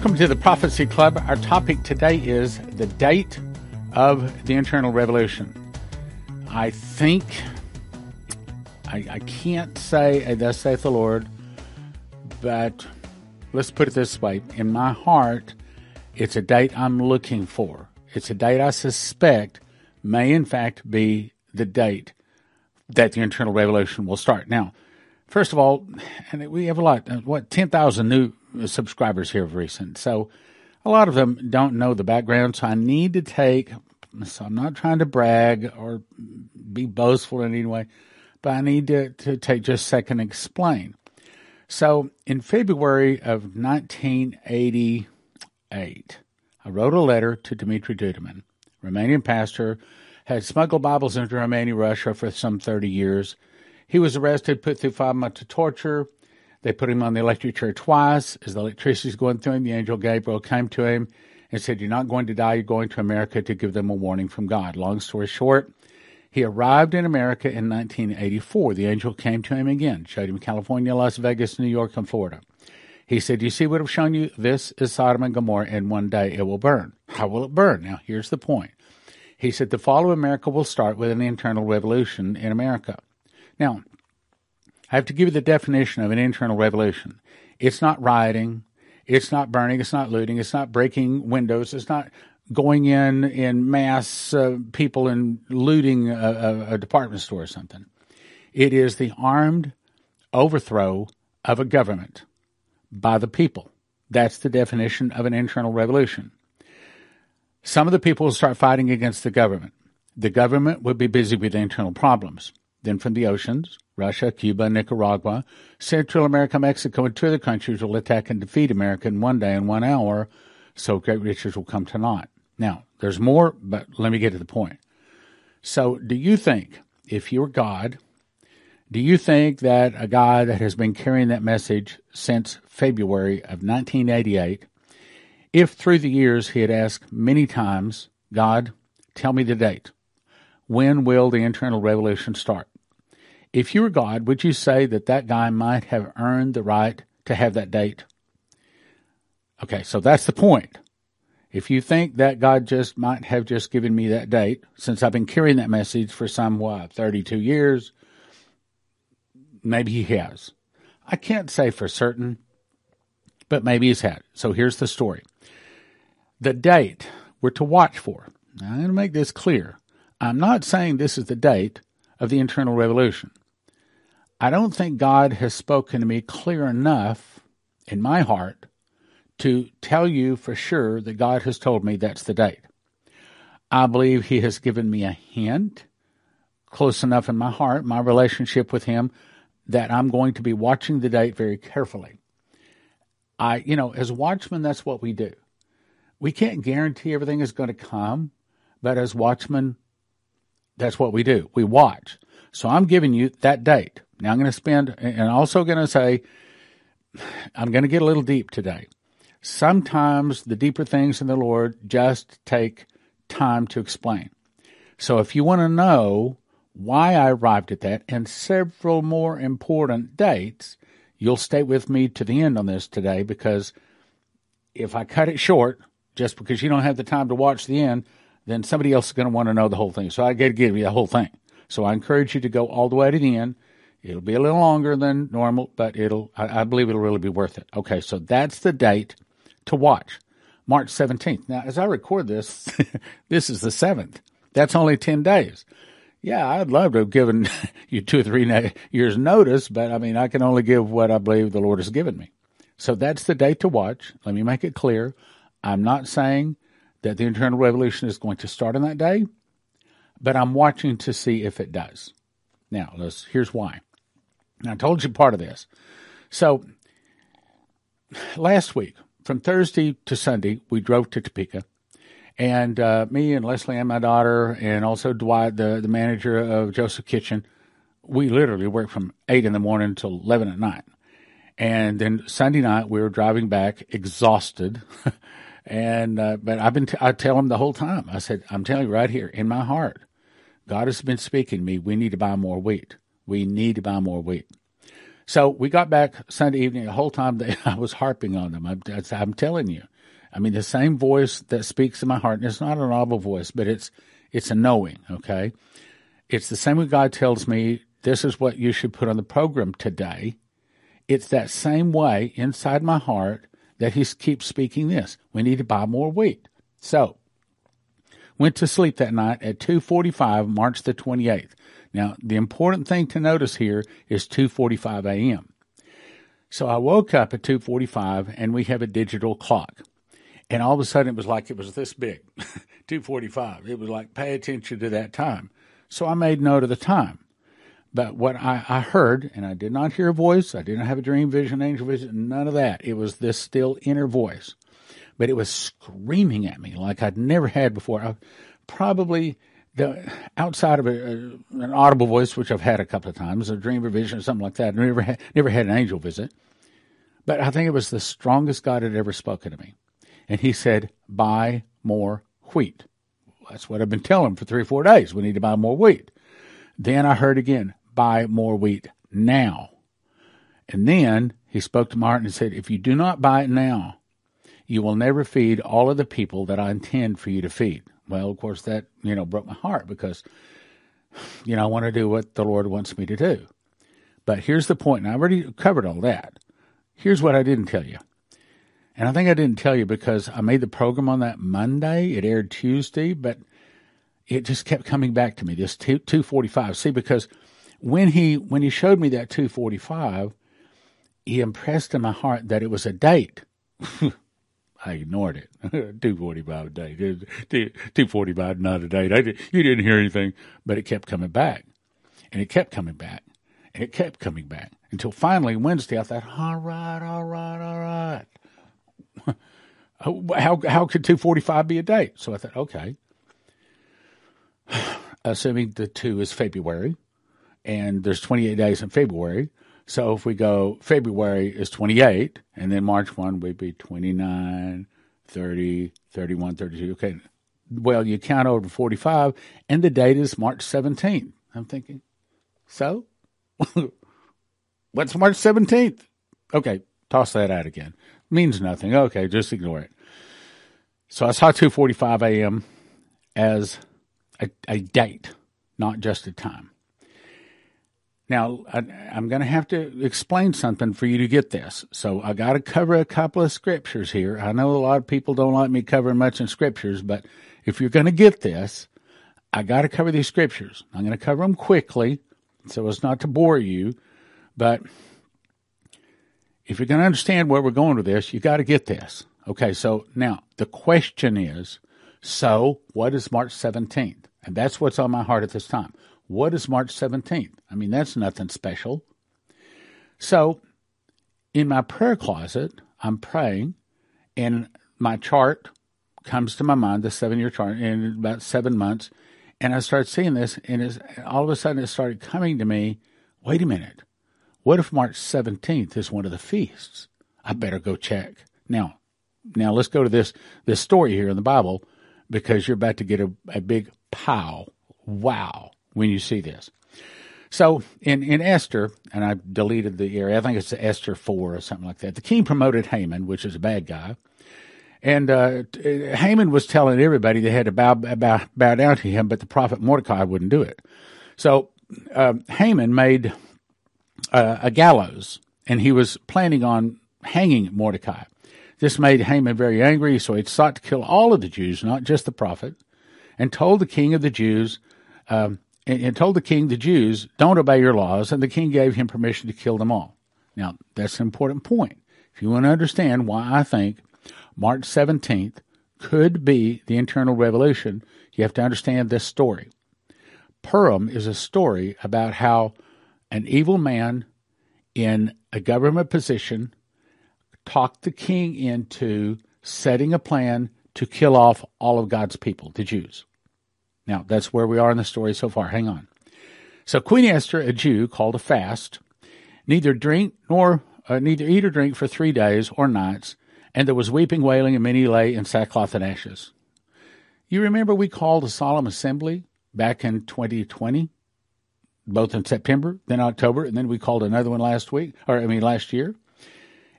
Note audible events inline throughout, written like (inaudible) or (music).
Welcome to the Prophecy Club. Our topic today is the date of the internal revolution. I think, I, I can't say, uh, thus saith the Lord, but let's put it this way. In my heart, it's a date I'm looking for. It's a date I suspect may, in fact, be the date that the internal revolution will start. Now, first of all, and we have a lot, uh, what, 10,000 new subscribers here of recent. So a lot of them don't know the background. So I need to take, so I'm not trying to brag or be boastful in any way, but I need to, to take just a second and explain. So in February of 1988, I wrote a letter to Dumitru Duduman, Romanian pastor, had smuggled Bibles into Romania, Russia for some 30 years. He was arrested, put through five months of torture, they put him on the electric chair twice. As the electricity going through him, the angel Gabriel came to him and said, You're not going to die. You're going to America to give them a warning from God. Long story short, he arrived in America in 1984. The angel came to him again, showed him California, Las Vegas, New York, and Florida. He said, You see what I've shown you? This is Sodom and Gomorrah, and one day it will burn. How will it burn? Now, here's the point. He said, The fall of America will start with an internal revolution in America. Now, I have to give you the definition of an internal revolution. It's not rioting. It's not burning. It's not looting. It's not breaking windows. It's not going in in mass uh, people and looting a, a, a department store or something. It is the armed overthrow of a government by the people. That's the definition of an internal revolution. Some of the people will start fighting against the government. The government would be busy with internal problems. Then from the oceans, Russia, Cuba, Nicaragua, Central America, Mexico, and two other countries will attack and defeat America in one day and one hour, so great riches will come to naught. Now, there's more, but let me get to the point. So, do you think, if you're God, do you think that a guy that has been carrying that message since February of 1988, if through the years he had asked many times, God, tell me the date, when will the internal revolution start? If you were God, would you say that that guy might have earned the right to have that date? Okay, so that's the point. If you think that God just might have just given me that date, since I've been carrying that message for some, what, 32 years, maybe he has. I can't say for certain, but maybe he's had. So here's the story. The date we're to watch for. Now, I'm going to make this clear. I'm not saying this is the date of the internal revolution. I don't think God has spoken to me clear enough in my heart to tell you for sure that God has told me that's the date. I believe He has given me a hint close enough in my heart, my relationship with Him, that I'm going to be watching the date very carefully. I, you know, as watchmen, that's what we do. We can't guarantee everything is going to come, but as watchmen, that's what we do. We watch. So I'm giving you that date. Now I'm going to spend, and also going to say, I'm going to get a little deep today. Sometimes the deeper things in the Lord just take time to explain. So if you want to know why I arrived at that and several more important dates, you'll stay with me to the end on this today because if I cut it short, just because you don't have the time to watch the end, then somebody else is going to want to know the whole thing. So I got to give you the whole thing. So I encourage you to go all the way to the end It'll be a little longer than normal, but it'll I, I believe it'll really be worth it. Okay, so that's the date to watch. March 17th. Now, as I record this, (laughs) this is the 7th. That's only 10 days. Yeah, I'd love to have given (laughs) you two or three na- years notice, but I mean, I can only give what I believe the Lord has given me. So that's the date to watch. Let me make it clear. I'm not saying that the internal revolution is going to start on that day, but I'm watching to see if it does. Now, let's, here's why. I told you part of this. So last week, from Thursday to Sunday, we drove to Topeka. And uh, me and Leslie and my daughter, and also Dwight, the, the manager of Joseph Kitchen, we literally worked from 8 in the morning until 11 at night. And then Sunday night, we were driving back exhausted. (laughs) and, uh, but I've been, t- I tell him the whole time, I said, I'm telling you right here in my heart, God has been speaking to me. We need to buy more wheat. We need to buy more wheat. So we got back Sunday evening. The whole time they, (laughs) I was harping on them. I'm, I'm telling you. I mean, the same voice that speaks in my heart, and it's not an audible voice, but it's it's a knowing. Okay, it's the same way God tells me this is what you should put on the program today. It's that same way inside my heart that He keeps speaking this. We need to buy more wheat. So went to sleep that night at 2:45 March the 28th. Now, the important thing to notice here is 2:45 a.m. So I woke up at 2:45 and we have a digital clock. And all of a sudden it was like it was this big. (laughs) 2:45. It was like pay attention to that time. So I made note of the time. But what I, I heard, and I did not hear a voice, I didn't have a dream, vision, angel vision, none of that. It was this still inner voice but it was screaming at me like I'd never had before. I, probably the outside of a, a, an audible voice, which I've had a couple of times, a dream or vision or something like that. Never had, never had an angel visit, but I think it was the strongest God had ever spoken to me, and He said, "Buy more wheat." That's what I've been telling him for three or four days. We need to buy more wheat. Then I heard again, "Buy more wheat now." And then he spoke to Martin and said, "If you do not buy it now." you will never feed all of the people that I intend for you to feed. Well, of course, that, you know, broke my heart because, you know, I want to do what the Lord wants me to do. But here's the point, and I already covered all that. Here's what I didn't tell you. And I think I didn't tell you because I made the program on that Monday. It aired Tuesday, but it just kept coming back to me, this 245. See, because when he when he showed me that 245, he impressed in my heart that it was a date. (laughs) I ignored it. (laughs) 245 a day. 245 not a day. You didn't hear anything, but it kept coming back. And it kept coming back. And it kept coming back. Until finally Wednesday, I thought, all right, all right, all right. (laughs) how, how could 245 be a date? So I thought, okay. (sighs) Assuming the two is February, and there's 28 days in February, so if we go February is 28, and then March 1 would be 29, 30, 31, 32. Okay. Well, you count over 45, and the date is March 17th. I'm thinking, so? (laughs) What's March 17th? Okay, toss that out again. Means nothing. Okay, just ignore it. So I saw 2:45 a.m. as a, a date, not just a time. Now, I, am going to have to explain something for you to get this. So I got to cover a couple of scriptures here. I know a lot of people don't like me covering much in scriptures, but if you're going to get this, I got to cover these scriptures. I'm going to cover them quickly so as not to bore you, but if you're going to understand where we're going with this, you got to get this. Okay, so now the question is, so what is March 17th? And that's what's on my heart at this time. What is March 17th? I mean, that's nothing special. So, in my prayer closet, I'm praying, and my chart comes to my mind, the seven year chart, in about seven months. And I start seeing this, and all of a sudden it started coming to me wait a minute. What if March 17th is one of the feasts? I better go check. Now, now let's go to this, this story here in the Bible because you're about to get a, a big pow. Wow when you see this. So in, in Esther, and I deleted the area, I think it's Esther 4 or something like that. The king promoted Haman, which is a bad guy. And uh, Haman was telling everybody they had to bow, bow, bow down to him, but the prophet Mordecai wouldn't do it. So uh, Haman made uh, a gallows, and he was planning on hanging Mordecai. This made Haman very angry, so he sought to kill all of the Jews, not just the prophet, and told the king of the Jews, um, and, and told the king, the Jews, don't obey your laws, and the king gave him permission to kill them all. Now, that's an important point. If you want to understand why I think March 17th could be the internal revolution, you have to understand this story. Purim is a story about how an evil man in a government position talked the king into setting a plan to kill off all of God's people, the Jews. Now, that's where we are in the story so far. Hang on. So Queen Esther, a Jew, called a fast, neither drink nor uh, neither eat or drink for three days or nights, and there was weeping, wailing, and many lay in sackcloth and ashes. You remember we called a solemn assembly back in 2020? both in September, then October, and then we called another one last week, or I mean last year.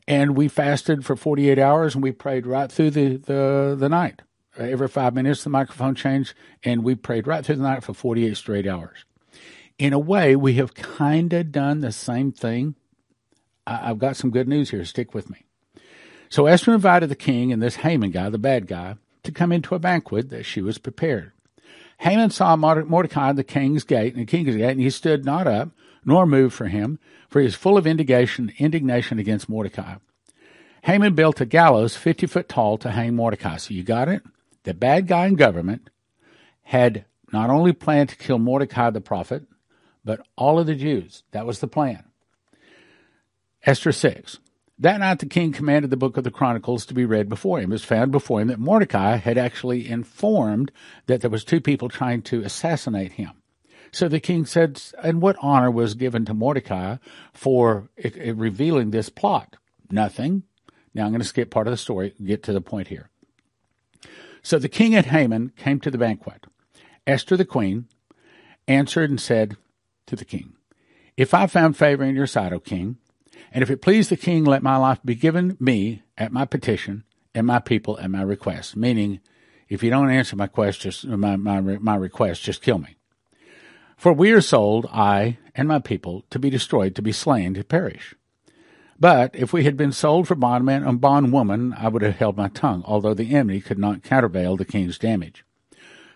And we fasted for 48 hours and we prayed right through the, the, the night. Uh, every five minutes, the microphone changed, and we prayed right through the night for 48 straight hours. In a way, we have kind of done the same thing. I've got some good news here. Stick with me. So Esther invited the king and this Haman guy, the bad guy, to come into a banquet that she was prepared. Haman saw Mordecai at the king's gate, and the king's gate, and he stood not up, nor moved for him, for he was full of indignation, indignation against Mordecai. Haman built a gallows fifty foot tall to hang Mordecai. So you got it? The bad guy in government had not only planned to kill Mordecai the prophet, but all of the Jews. That was the plan. Esther 6. That night the king commanded the book of the Chronicles to be read before him. It was found before him that Mordecai had actually informed that there was two people trying to assassinate him. So the king said, and what honor was given to Mordecai for revealing this plot? Nothing. Now I'm going to skip part of the story, get to the point here. So the king and Haman came to the banquet. Esther the queen answered and said to the king, If I found favor in your sight, O king, and if it please the king, let my life be given me at my petition, and my people at my request. Meaning, if you don't answer my quest, just my, my, my request, just kill me. For we are sold, I and my people, to be destroyed, to be slain, to perish. But if we had been sold for bondman and bondwoman, I would have held my tongue, although the enemy could not countervail the king's damage.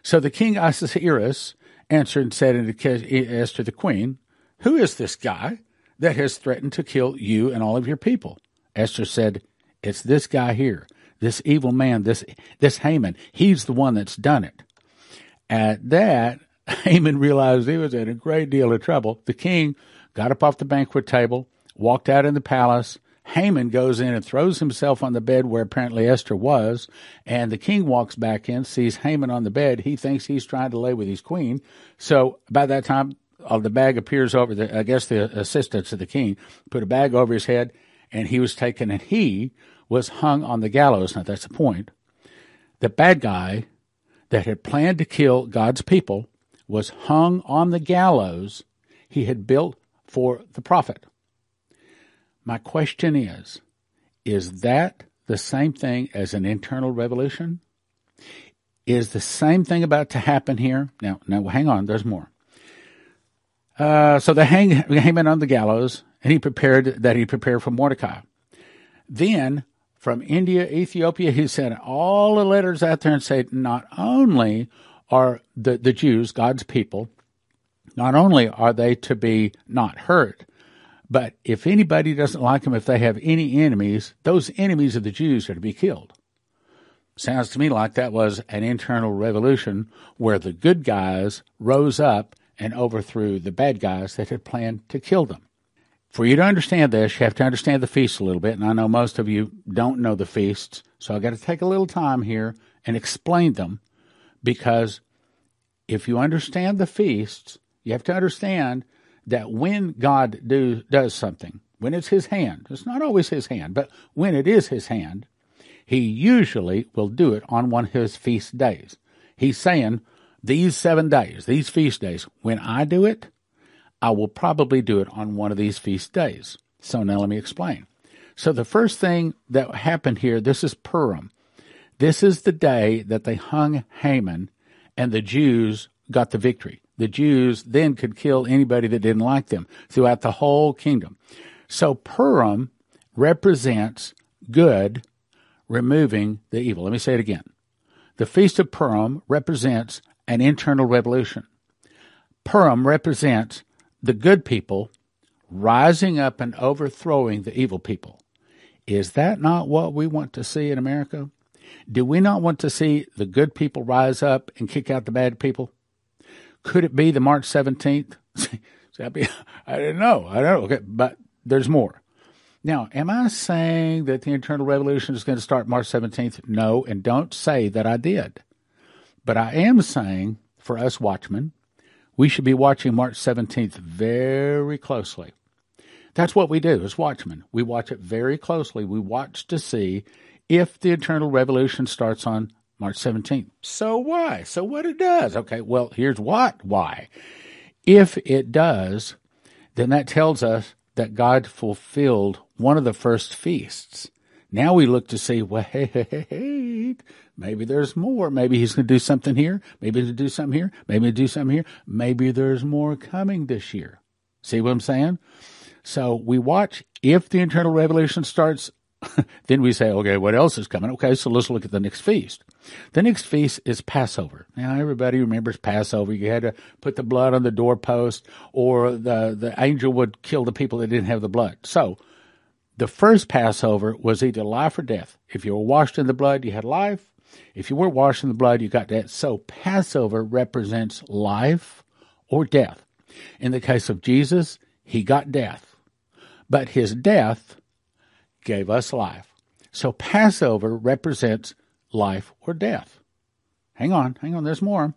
So the king Ahasuerus answered and said unto Esther the queen, Who is this guy that has threatened to kill you and all of your people. Esther said, It's this guy here, this evil man, this this Haman. He's the one that's done it. At that, (laughs) Haman realized he was in a great deal of trouble. The king got up off the banquet table, walked out in the palace. Haman goes in and throws himself on the bed where apparently Esther was, and the king walks back in, sees Haman on the bed. He thinks he's trying to lay with his queen. So by that time, of the bag appears over the, I guess the assistants of the king put a bag over his head and he was taken and he was hung on the gallows. Now that's the point. The bad guy that had planned to kill God's people was hung on the gallows he had built for the prophet. My question is, is that the same thing as an internal revolution? Is the same thing about to happen here? Now, now hang on, there's more. Uh, so they hang Haman on the gallows, and he prepared that he prepared for Mordecai. Then from India, Ethiopia, he sent all the letters out there and said, not only are the, the Jews, God's people, not only are they to be not hurt, but if anybody doesn't like them, if they have any enemies, those enemies of the Jews are to be killed. Sounds to me like that was an internal revolution where the good guys rose up and overthrew the bad guys that had planned to kill them. For you to understand this, you have to understand the feasts a little bit, and I know most of you don't know the feasts, so I've got to take a little time here and explain them because if you understand the feasts, you have to understand that when God do, does something, when it's His hand, it's not always His hand, but when it is His hand, He usually will do it on one of His feast days. He's saying, these seven days, these feast days, when I do it, I will probably do it on one of these feast days. So now let me explain. So the first thing that happened here, this is Purim. This is the day that they hung Haman and the Jews got the victory. The Jews then could kill anybody that didn't like them throughout the whole kingdom. So Purim represents good, removing the evil. Let me say it again. The Feast of Purim represents an internal revolution. Purim represents the good people rising up and overthrowing the evil people. Is that not what we want to see in America? Do we not want to see the good people rise up and kick out the bad people? Could it be the March 17th? (laughs) I didn't know. I don't know. Okay, but there's more. Now, am I saying that the internal revolution is going to start March 17th? No, and don't say that I did. But I am saying for us watchmen, we should be watching March 17th very closely. That's what we do as watchmen. We watch it very closely. We watch to see if the internal revolution starts on March 17th. So why? So what it does? Okay, well, here's what why. If it does, then that tells us that God fulfilled one of the first feasts. Now we look to see, wait, maybe there's more. Maybe he's going to do something here. Maybe he'll do something here. Maybe he'll do something here. Maybe there's more coming this year. See what I'm saying? So we watch if the internal revelation starts, (laughs) then we say, okay, what else is coming? Okay, so let's look at the next feast. The next feast is Passover. Now everybody remembers Passover. You had to put the blood on the doorpost or the, the angel would kill the people that didn't have the blood. So the first Passover was either life or death. If you were washed in the blood, you had life. If you weren't washed in the blood, you got death. So Passover represents life or death. In the case of Jesus, he got death, but his death gave us life. So Passover represents life or death. Hang on, hang on, there's more.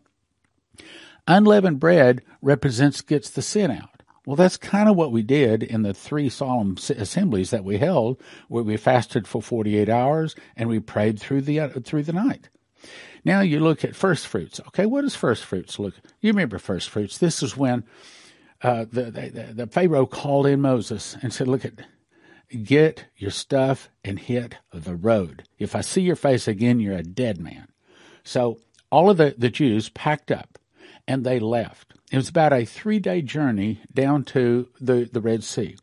Unleavened bread represents gets the sin out. Well, that's kind of what we did in the three solemn assemblies that we held, where we fasted for 48 hours and we prayed through the uh, through the night. Now you look at first fruits. Okay, what does first fruits look? You remember first fruits? This is when uh, the, the, the Pharaoh called in Moses and said, "Look at." Get your stuff and hit the road. If I see your face again, you're a dead man. So all of the, the Jews packed up and they left. It was about a three day journey down to the, the Red Sea.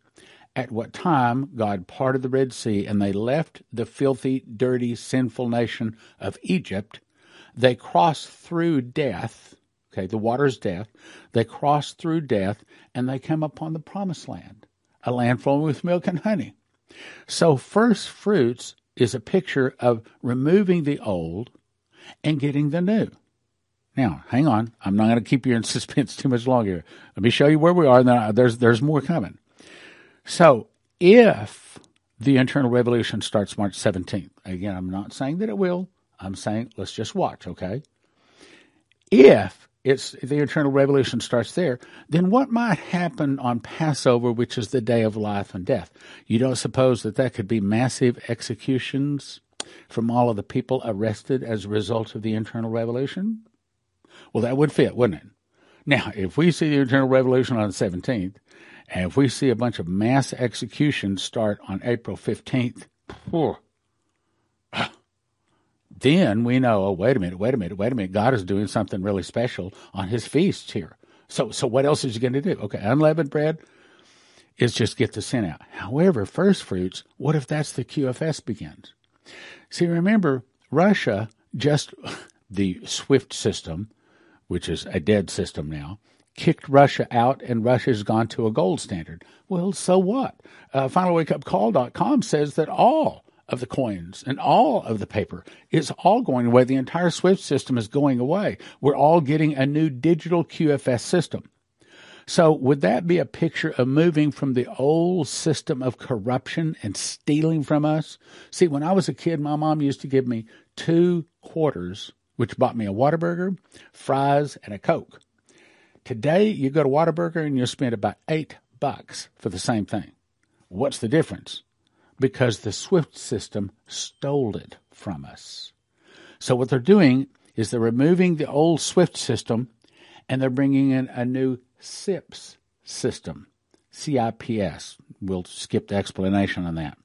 At what time God parted the Red Sea and they left the filthy, dirty, sinful nation of Egypt. They crossed through death. Okay, the water's death. They crossed through death and they came upon the promised land, a land flowing with milk and honey. So, first fruits is a picture of removing the old and getting the new. Now, hang on. I'm not going to keep you in (laughs) suspense too much longer. Let me show you where we are, and then there's there's more coming. So, if the internal revolution starts March 17th, again, I'm not saying that it will. I'm saying let's just watch, okay? If it's the internal revolution starts there, then what might happen on Passover, which is the day of life and death? You don't suppose that that could be massive executions from all of the people arrested as a result of the internal revolution? Well, that would fit, wouldn't it? Now, if we see the internal revolution on the 17th, and if we see a bunch of mass executions start on April 15th, then we know, oh, wait a minute, wait a minute, wait a minute. God is doing something really special on his feasts here. So, so what else is he going to do? Okay, unleavened bread is just get the sin out. However, first fruits, what if that's the QFS begins? See, remember, Russia just, (laughs) the SWIFT system, which is a dead system now, kicked Russia out and Russia's gone to a gold standard. Well, so what? Uh, FinalWakeUpCall.com says that all of the coins and all of the paper is all going away. The entire SWIFT system is going away. We're all getting a new digital QFS system. So, would that be a picture of moving from the old system of corruption and stealing from us? See, when I was a kid, my mom used to give me two quarters which bought me a Whataburger, fries, and a Coke. Today, you go to Whataburger and you'll spend about eight bucks for the same thing. What's the difference? Because the SWIFT system stole it from us. So what they're doing is they're removing the old SWIFT system and they're bringing in a new CIPS system, CIPS. We'll skip the explanation on that.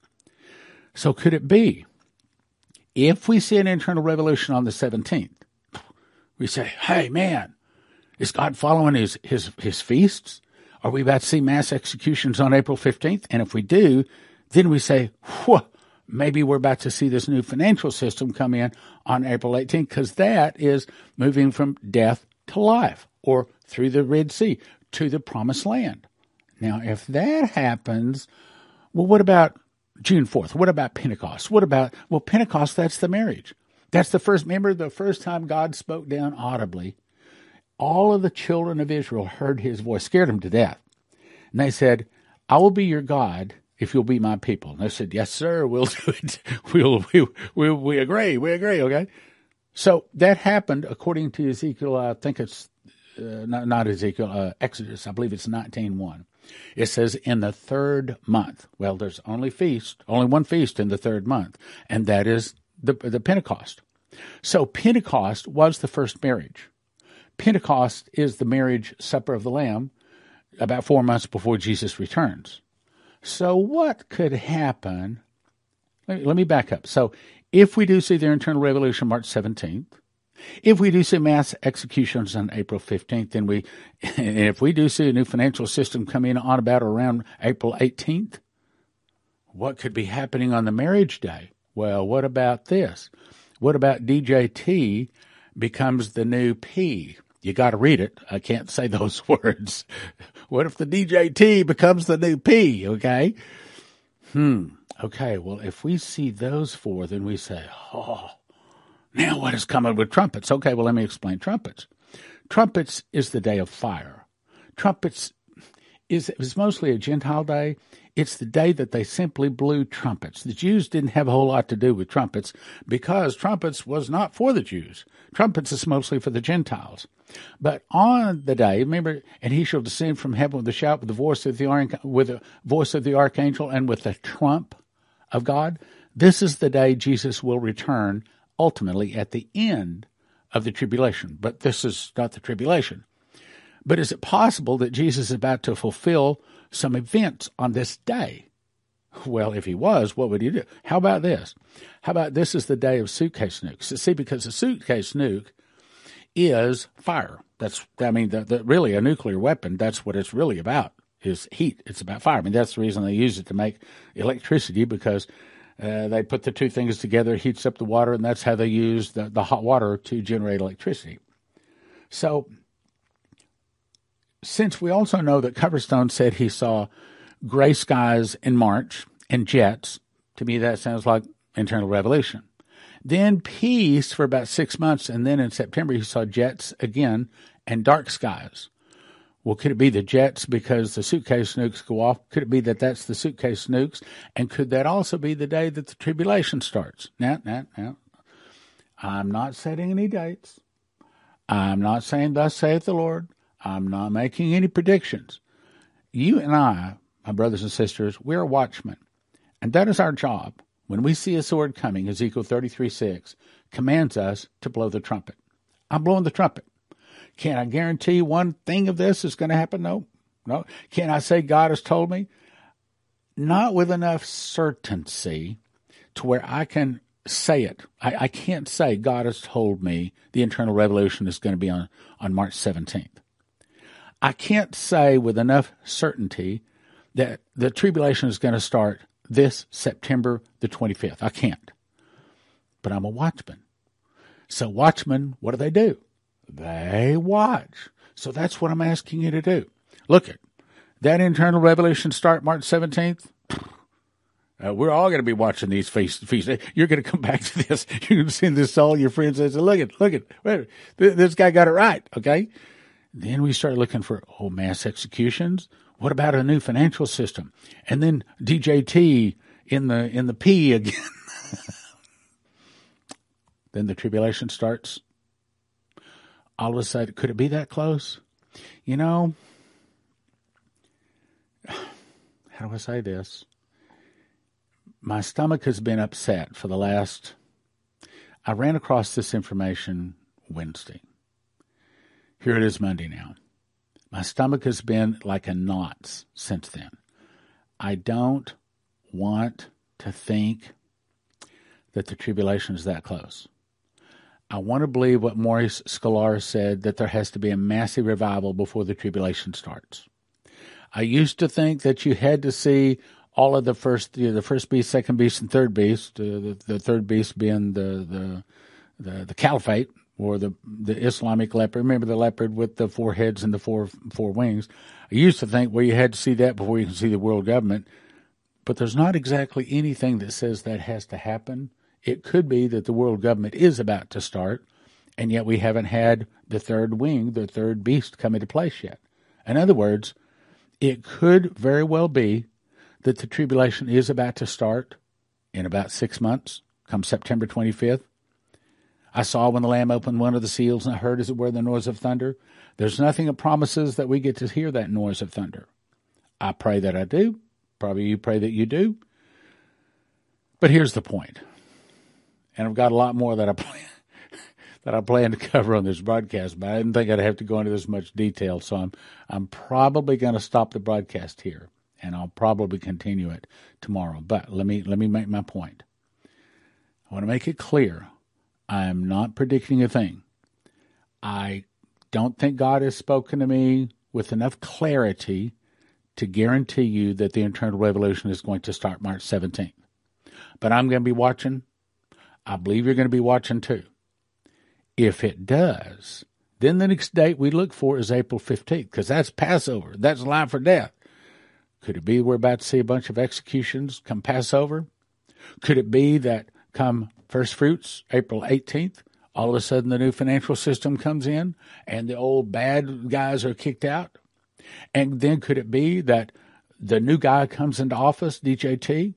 So could it be if we see an internal revolution on the 17th, we say, hey, man, is God following his, his, his feasts? Are we about to see mass executions on April 15th? And if we do, then we say, whoa, maybe we're about to see this new financial system come in on April 18th because that is moving from death to life or through the Red Sea to the promised land. Now, if that happens, well, what about June 4th. What about Pentecost? What about, well, Pentecost, that's the marriage. That's the first, remember the first time God spoke down audibly. All of the children of Israel heard his voice, scared them to death. And they said, I will be your God if you'll be my people. And they said, yes, sir, we'll do it. (laughs) We'll, we, we, we agree. We agree. Okay. So that happened according to Ezekiel. I think it's uh, not, not Ezekiel, uh, Exodus. I believe it's 19.1. It says in the third month. Well, there's only feast, only one feast in the third month, and that is the, the Pentecost. So Pentecost was the first marriage. Pentecost is the marriage supper of the Lamb about four months before Jesus returns. So, what could happen? Let me, let me back up. So, if we do see the internal revolution March 17th, if we do see mass executions on April 15th, then we, and (laughs) if we do see a new financial system come in on about around April 18th, what could be happening on the marriage day? Well, what about this? What about DJT becomes the new P? You got to read it. I can't say (laughs) those words. What if the DJT becomes the new P? Okay. Hmm. Okay. Well, if we see those four, then we say, oh, now what is coming with trumpets? Okay. Well, let me explain trumpets. Trumpets is the day of fire. Trumpets is, is mostly a Gentile day. It's the day that they simply blew trumpets. The Jews didn't have a whole lot to do with trumpets because trumpets was not for the Jews. Trumpets is mostly for the Gentiles. But on the day, remember, and he shall descend from heaven with a shout, with the voice of the with the voice of the archangel, and with the trump of God. This is the day Jesus will return ultimately at the end of the tribulation. But this is not the tribulation. But is it possible that Jesus is about to fulfill some events on this day? Well, if he was, what would he do? How about this? How about this is the day of suitcase nukes? See, because a suitcase nuke is fire. That's, I mean, the, the, really a nuclear weapon, that's what it's really about, is heat. It's about fire. I mean, that's the reason they use it to make electricity because uh, they put the two things together, heats up the water, and that's how they use the, the hot water to generate electricity. So since we also know that Coverstone said he saw gray skies in March and jets, to me that sounds like internal revolution. Then peace for about six months, and then in September he saw jets again and dark skies. Well, could it be the jets because the suitcase nukes go off? Could it be that that's the suitcase nukes? And could that also be the day that the tribulation starts? Now, now, now. I'm not setting any dates. I'm not saying, Thus saith the Lord. I'm not making any predictions. You and I, my brothers and sisters, we're watchmen. And that is our job. When we see a sword coming, Ezekiel 33 6 commands us to blow the trumpet. I'm blowing the trumpet. Can I guarantee one thing of this is going to happen? No. No. Can I say God has told me? Not with enough certainty to where I can say it. I, I can't say God has told me the internal revolution is going to be on, on March 17th. I can't say with enough certainty that the tribulation is going to start this September the 25th. I can't. But I'm a watchman. So, watchmen, what do they do? They watch. So, that's what I'm asking you to do. Look at that internal revolution start March 17th. Uh, we're all going to be watching these feasts. You're going to come back to this. You're going to send this to all your friends and say, look at, look at, this guy got it right. Okay. Then we start looking for oh mass executions. What about a new financial system? And then DJT in the in the P again. (laughs) then the tribulation starts. All of a sudden, could it be that close? You know, (sighs) how do I say this? My stomach has been upset for the last. I ran across this information Wednesday. Here it is Monday now. My stomach has been like a knot since then. I don't want to think that the tribulation is that close. I want to believe what Maurice Sklar said that there has to be a massive revival before the tribulation starts. I used to think that you had to see all of the first, you know, the first beast, second beast, and third beast. Uh, the, the third beast being the the the, the caliphate, or the the Islamic leopard. Remember the leopard with the four heads and the four four wings. I used to think, well, you had to see that before you can see the world government, but there's not exactly anything that says that has to happen. It could be that the world government is about to start, and yet we haven't had the third wing, the third beast, come into place yet. In other words, it could very well be that the tribulation is about to start in about six months, come September 25th I saw when the Lamb opened one of the seals, and I heard, as it were, the noise of thunder. There's nothing that promises that we get to hear that noise of thunder. I pray that I do. Probably you pray that you do. But here's the point. and I've got a lot more that I (laughs) plan that I plan to cover on this broadcast, but I didn't think I'd have to go into this much detail. So I'm I'm probably going to stop the broadcast here, and I'll probably continue it tomorrow. But let me let me make my point. I want to make it clear. I am not predicting a thing. I don't think God has spoken to me with enough clarity to guarantee you that the internal revolution is going to start March 17th. But I'm going to be watching. I believe you're going to be watching too. If it does, then the next date we look for is April 15th because that's Passover. That's life or death. Could it be we're about to see a bunch of executions come Passover? Could it be that come first fruits, April 18th, all of a sudden the new financial system comes in and the old bad guys are kicked out? And then could it be that the new guy comes into office, DJT,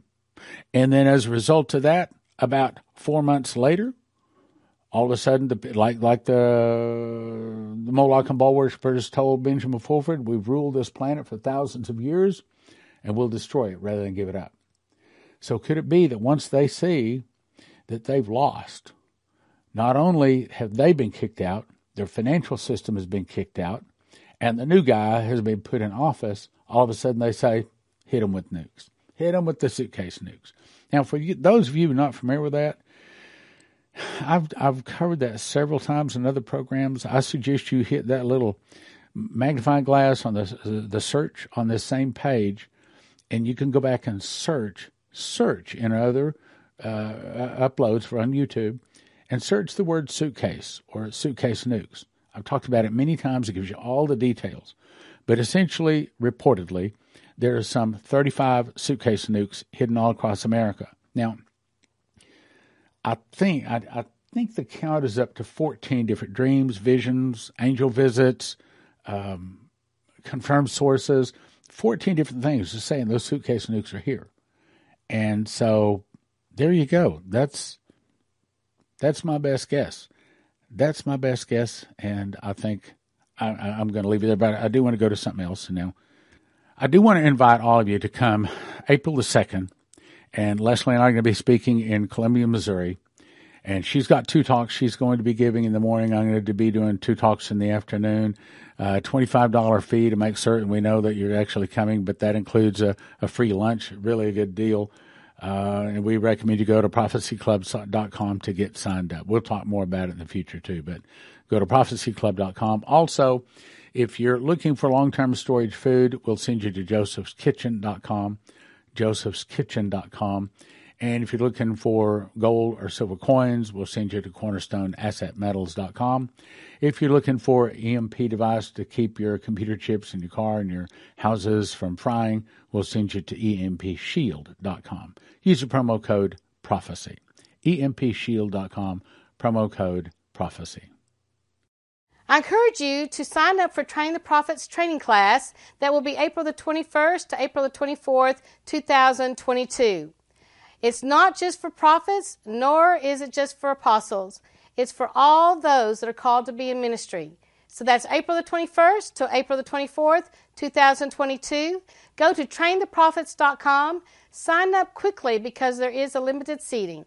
and then as a result of that, about four months later, all of a sudden, the, like like the, the Moloch and Baal worshippers told Benjamin Fulford, we've ruled this planet for thousands of years, and we'll destroy it rather than give it up. So could it be that once they see that they've lost, not only have they been kicked out, their financial system has been kicked out, and the new guy has been put in office, all of a sudden they say, hit them with nukes. Hit them with the suitcase nukes. Now, for you, those of you not familiar with that, I've I've covered that several times in other programs. I suggest you hit that little magnifying glass on the the search on this same page, and you can go back and search search in other uh, uploads for on YouTube, and search the word suitcase or suitcase nukes. I've talked about it many times. It gives you all the details, but essentially, reportedly, there are some 35 suitcase nukes hidden all across America. Now, I think I, I think the count is up to 14 different dreams, visions, angel visits, um, confirmed sources, 14 different things just saying those suitcase nukes are here. And so there you go. That's that's my best guess. That's my best guess, and I think I, am going to leave it there. But I do want to go to something else now. I do want to invite all of you to come April the 2nd and Leslie and I are going to be speaking in Columbia, Missouri. And she's got two talks she's going to be giving in the morning. I'm going to be doing two talks in the afternoon. Uh, $25 fee to make certain we know that you're actually coming, but that includes a, a free lunch. Really a good deal. Uh, and we recommend you go to prophecyclub.com to get signed up. We'll talk more about it in the future too, but go to prophecyclub.com. Also, if you're looking for long-term storage food, we'll send you to josephskitchen.com josephskitchen.com. And if you're looking for gold or silver coins, we'll send you to cornerstoneassetmetals.com. If you're looking for EMP device to keep your computer chips in your car and your houses from frying, we'll send you to empshield.com. Use the promo code prophecy. empshield.com, promo code prophecy. I encourage you to sign up for Train the Prophets training class that will be April the 21st to April the 24th, 2022. It's not just for prophets, nor is it just for apostles. It's for all those that are called to be in ministry. So that's April the 21st to April the 24th, 2022. Go to traintheprophets.com. Sign up quickly because there is a limited seating.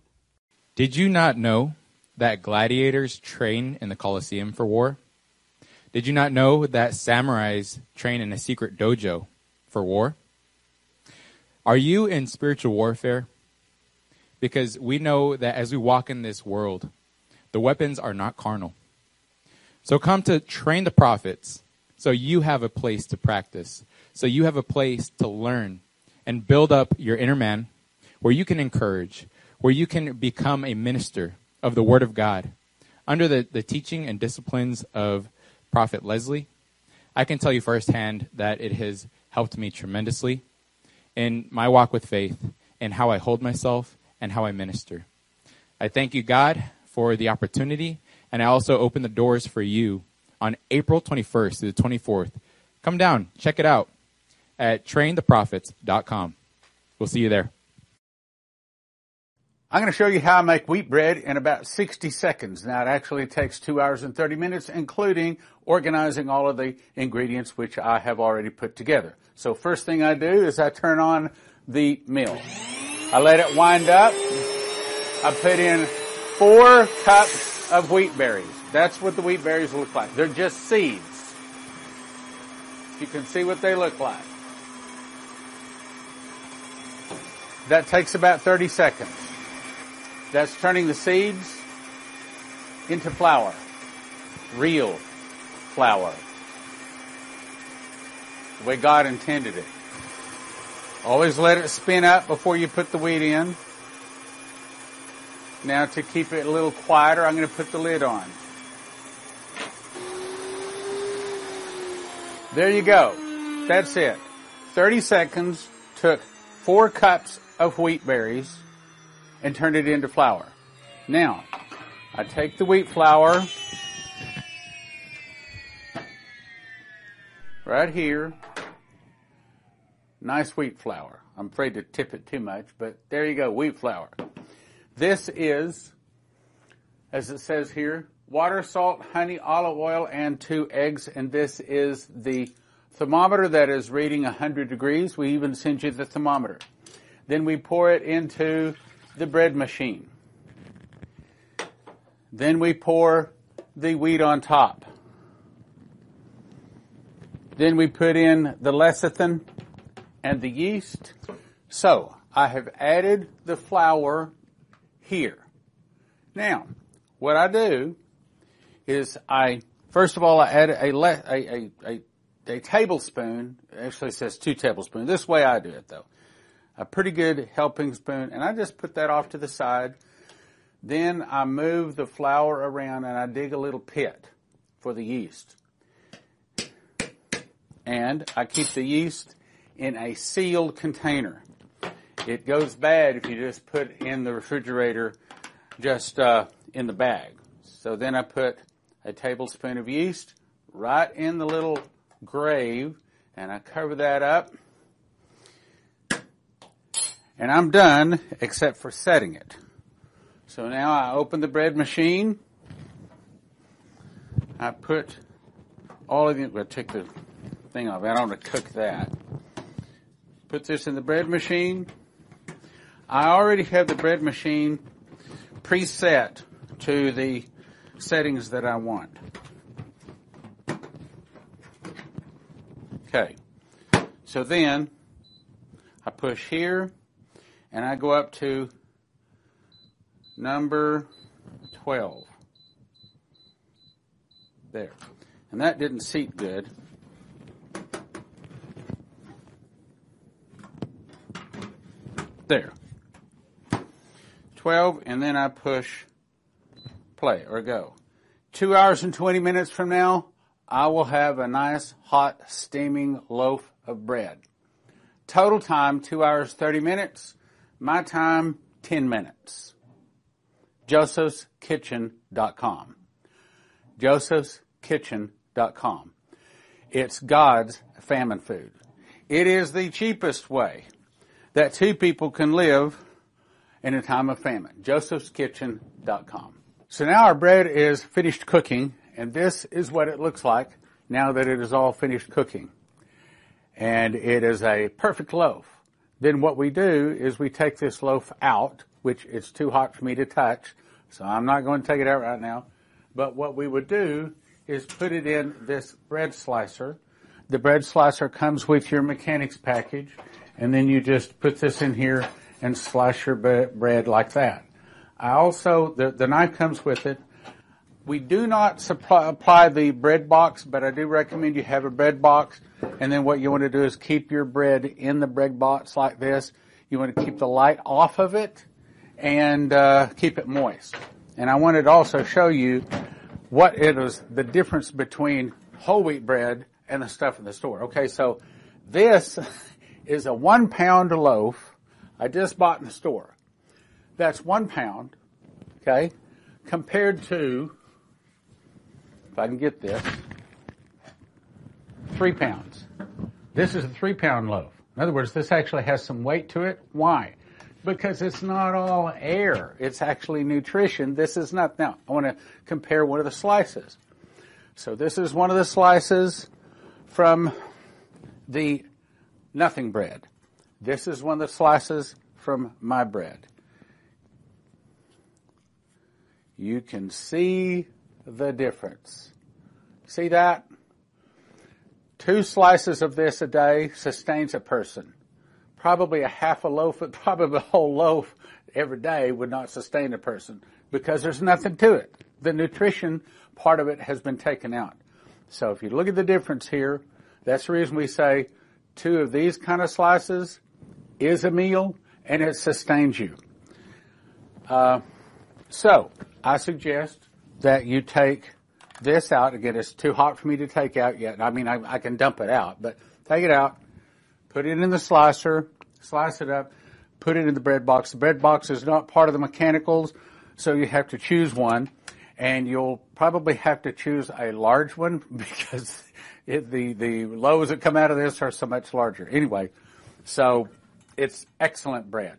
Did you not know that gladiators train in the Colosseum for war? Did you not know that samurais train in a secret dojo for war? Are you in spiritual warfare? Because we know that as we walk in this world, the weapons are not carnal. So come to train the prophets so you have a place to practice, so you have a place to learn and build up your inner man where you can encourage, where you can become a minister of the Word of God under the, the teaching and disciplines of Prophet Leslie, I can tell you firsthand that it has helped me tremendously in my walk with faith and how I hold myself and how I minister. I thank you, God, for the opportunity, and I also open the doors for you on April 21st to the 24th. Come down, check it out at traintheprophets.com. We'll see you there. I'm going to show you how I make wheat bread in about 60 seconds. Now it actually takes two hours and 30 minutes, including organizing all of the ingredients which I have already put together. So first thing I do is I turn on the mill. I let it wind up. I put in four cups of wheat berries. That's what the wheat berries look like. They're just seeds. You can see what they look like. That takes about 30 seconds. That's turning the seeds into flour. Real flour. The way God intended it. Always let it spin up before you put the wheat in. Now to keep it a little quieter, I'm going to put the lid on. There you go. That's it. 30 seconds took four cups of wheat berries and turned it into flour. Now, I take the wheat flour right here. Nice wheat flour. I'm afraid to tip it too much, but there you go, wheat flour. This is, as it says here, water, salt, honey, olive oil, and two eggs, and this is the thermometer that is reading 100 degrees. We even send you the thermometer. Then we pour it into the bread machine. Then we pour the wheat on top. Then we put in the lecithin and the yeast. So, I have added the flour here. Now, what I do is I, first of all, I add a, a, a, a, a tablespoon, actually says two tablespoons. This way I do it though. A pretty good helping spoon, and I just put that off to the side. Then I move the flour around and I dig a little pit for the yeast. And I keep the yeast in a sealed container. It goes bad if you just put in the refrigerator just uh, in the bag. So then I put a tablespoon of yeast right in the little grave and I cover that up. And I'm done except for setting it. So now I open the bread machine. I put all of the, well, take the thing off. I don't want to cook that. Put this in the bread machine. I already have the bread machine preset to the settings that I want. Okay. So then I push here and I go up to number 12. There. And that didn't seat good. There. 12 and then I push play or go. Two hours and 20 minutes from now, I will have a nice hot steaming loaf of bread. Total time, two hours, 30 minutes. My time, 10 minutes. josephskitchen.com. josephskitchen.com. It's God's famine food. It is the cheapest way that two people can live in a time of famine. josephskitchen.com. So now our bread is finished cooking and this is what it looks like now that it is all finished cooking. And it is a perfect loaf. Then what we do is we take this loaf out, which it's too hot for me to touch, so I'm not going to take it out right now. But what we would do is put it in this bread slicer. The bread slicer comes with your mechanics package, and then you just put this in here and slice your bread like that. I also, the, the knife comes with it. We do not supply, apply the bread box, but I do recommend you have a bread box. And then what you want to do is keep your bread in the bread box like this. You want to keep the light off of it and uh, keep it moist. And I wanted to also show you what it is, the difference between whole wheat bread and the stuff in the store. Okay, so this (laughs) is a one pound loaf I just bought in the store. That's one pound, okay, compared to if I can get this, three pounds. This is a three pound loaf. In other words, this actually has some weight to it. Why? Because it's not all air. It's actually nutrition. This is not. Now, I want to compare one of the slices. So this is one of the slices from the nothing bread. This is one of the slices from my bread. you can see the difference. See that? Two slices of this a day sustains a person. Probably a half a loaf, (laughs) probably a whole loaf every day would not sustain a person because there's nothing to it. The nutrition part of it has been taken out. So if you look at the difference here, that's the reason we say two of these kind of slices is a meal and it sustains you. Uh, so I suggest that you take this out. Again, it's too hot for me to take out yet. I mean, I, I can dump it out, but take it out, put it in the slicer, slice it up, put it in the bread box. The bread box is not part of the mechanicals, so you have to choose one, and you'll probably have to choose a large one (laughs) because it, the the loaves that come out of this are so much larger. Anyway, so it's excellent bread.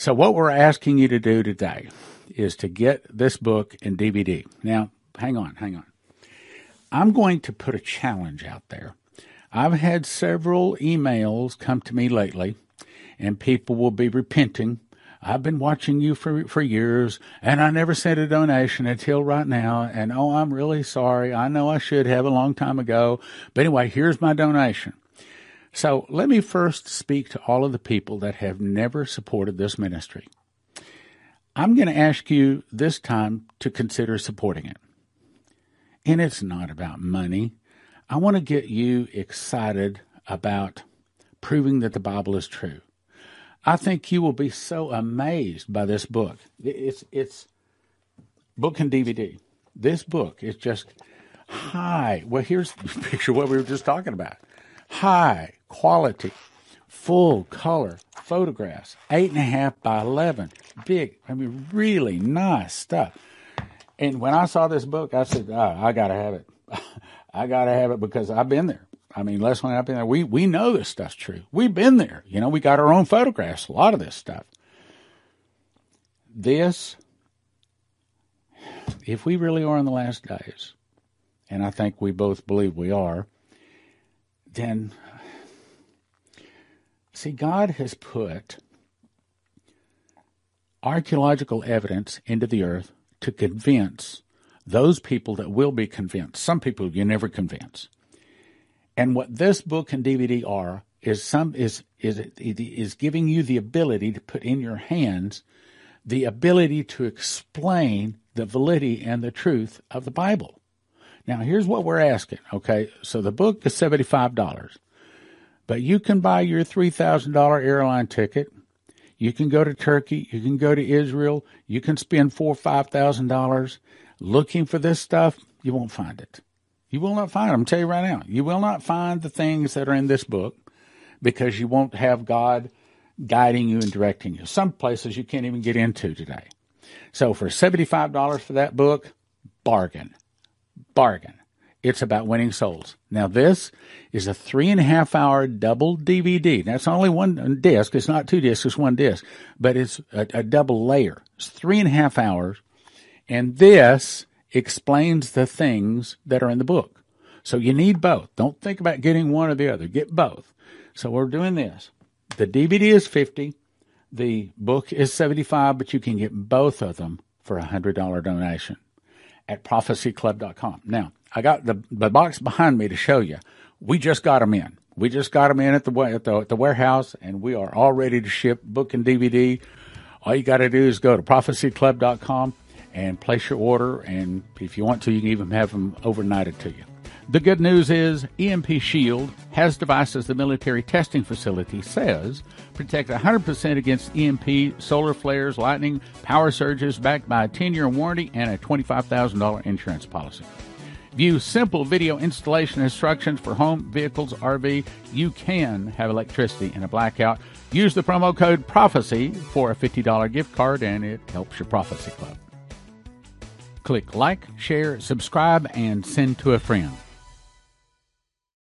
So what we're asking you to do today is to get this book in DVD. Now, hang on, hang on. I'm going to put a challenge out there. I've had several emails come to me lately, and people will be repenting. I've been watching you for for years, and I never sent a donation until right now. And oh, I'm really sorry. I know I should have a long time ago. But anyway, here's my donation. So let me first speak to all of the people that have never supported this ministry. I'm going to ask you this time to consider supporting it. And it's not about money. I want to get you excited about proving that the Bible is true. I think you will be so amazed by this book. It's it's book and DVD. This book is just high. Well, here's the (laughs) picture what we were just talking about. High quality, full color photographs, eight and a half by eleven, big. I mean, really nice stuff. And when I saw this book, I said, oh, I got to have it. (laughs) I got to have it because I've been there. I mean, Leslie and I've been there. We we know this stuff's true. We've been there. You know, we got our own photographs. A lot of this stuff. This, if we really are in the last days, and I think we both believe we are, then see, God has put archaeological evidence into the earth to convince those people that will be convinced. Some people you never convince. And what this book and DVD are is some is is is giving you the ability to put in your hands the ability to explain the validity and the truth of the Bible. Now, here's what we're asking. Okay, so the book is seventy five dollars, but you can buy your three thousand dollar airline ticket you can go to Turkey. You can go to Israel. You can spend four or five thousand dollars looking for this stuff. You won't find it. You will not find it. I'm telling you right now. You will not find the things that are in this book because you won't have God guiding you and directing you. Some places you can't even get into today. So for $75 for that book, bargain. Bargain. It's about winning souls. Now, this is a three and a half hour double DVD. That's only one disc. It's not two discs, it's one disc, but it's a, a double layer. It's three and a half hours. And this explains the things that are in the book. So you need both. Don't think about getting one or the other. Get both. So we're doing this. The DVD is 50. The book is 75, but you can get both of them for a $100 donation at prophecyclub.com. Now, I got the, the box behind me to show you. We just got them in. We just got them in at the, at the, at the warehouse, and we are all ready to ship book and DVD. All you got to do is go to prophecyclub.com and place your order. And if you want to, you can even have them overnighted to you. The good news is EMP Shield has devices the military testing facility says protect 100% against EMP, solar flares, lightning, power surges, backed by a 10 year warranty and a $25,000 insurance policy. View simple video installation instructions for home, vehicles, RV. You can have electricity in a blackout. Use the promo code PROPHECY for a $50 gift card and it helps your Prophecy Club. Click like, share, subscribe, and send to a friend.